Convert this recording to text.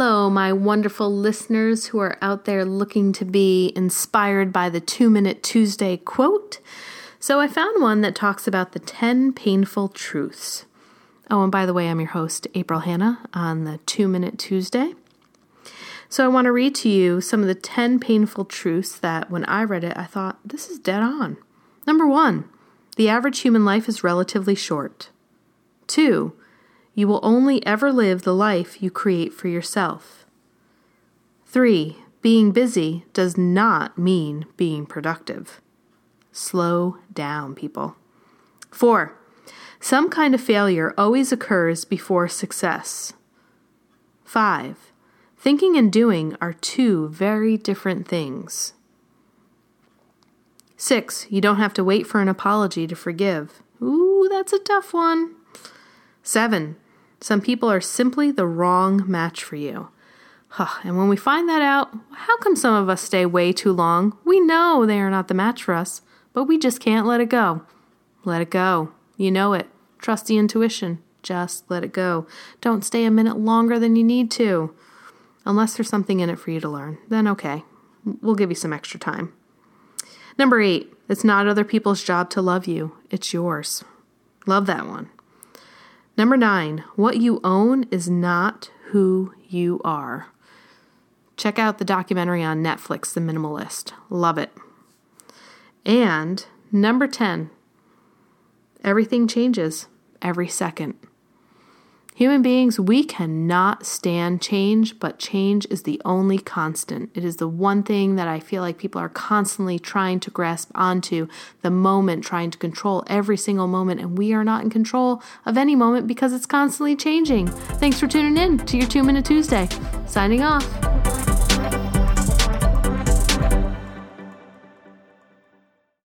Hello, my wonderful listeners who are out there looking to be inspired by the Two Minute Tuesday quote. So, I found one that talks about the 10 painful truths. Oh, and by the way, I'm your host, April Hanna, on the Two Minute Tuesday. So, I want to read to you some of the 10 painful truths that when I read it, I thought, this is dead on. Number one, the average human life is relatively short. Two, you will only ever live the life you create for yourself. 3. Being busy does not mean being productive. Slow down, people. 4. Some kind of failure always occurs before success. 5. Thinking and doing are two very different things. 6. You don't have to wait for an apology to forgive. Ooh, that's a tough one. 7. Some people are simply the wrong match for you. And when we find that out, how come some of us stay way too long? We know they are not the match for us, but we just can't let it go. Let it go. You know it. Trust the intuition. Just let it go. Don't stay a minute longer than you need to. Unless there's something in it for you to learn, then okay. We'll give you some extra time. Number eight, it's not other people's job to love you, it's yours. Love that one. Number nine, what you own is not who you are. Check out the documentary on Netflix, The Minimalist. Love it. And number 10, everything changes every second. Human beings, we cannot stand change, but change is the only constant. It is the one thing that I feel like people are constantly trying to grasp onto the moment, trying to control every single moment, and we are not in control of any moment because it's constantly changing. Thanks for tuning in to your Two Minute Tuesday. Signing off.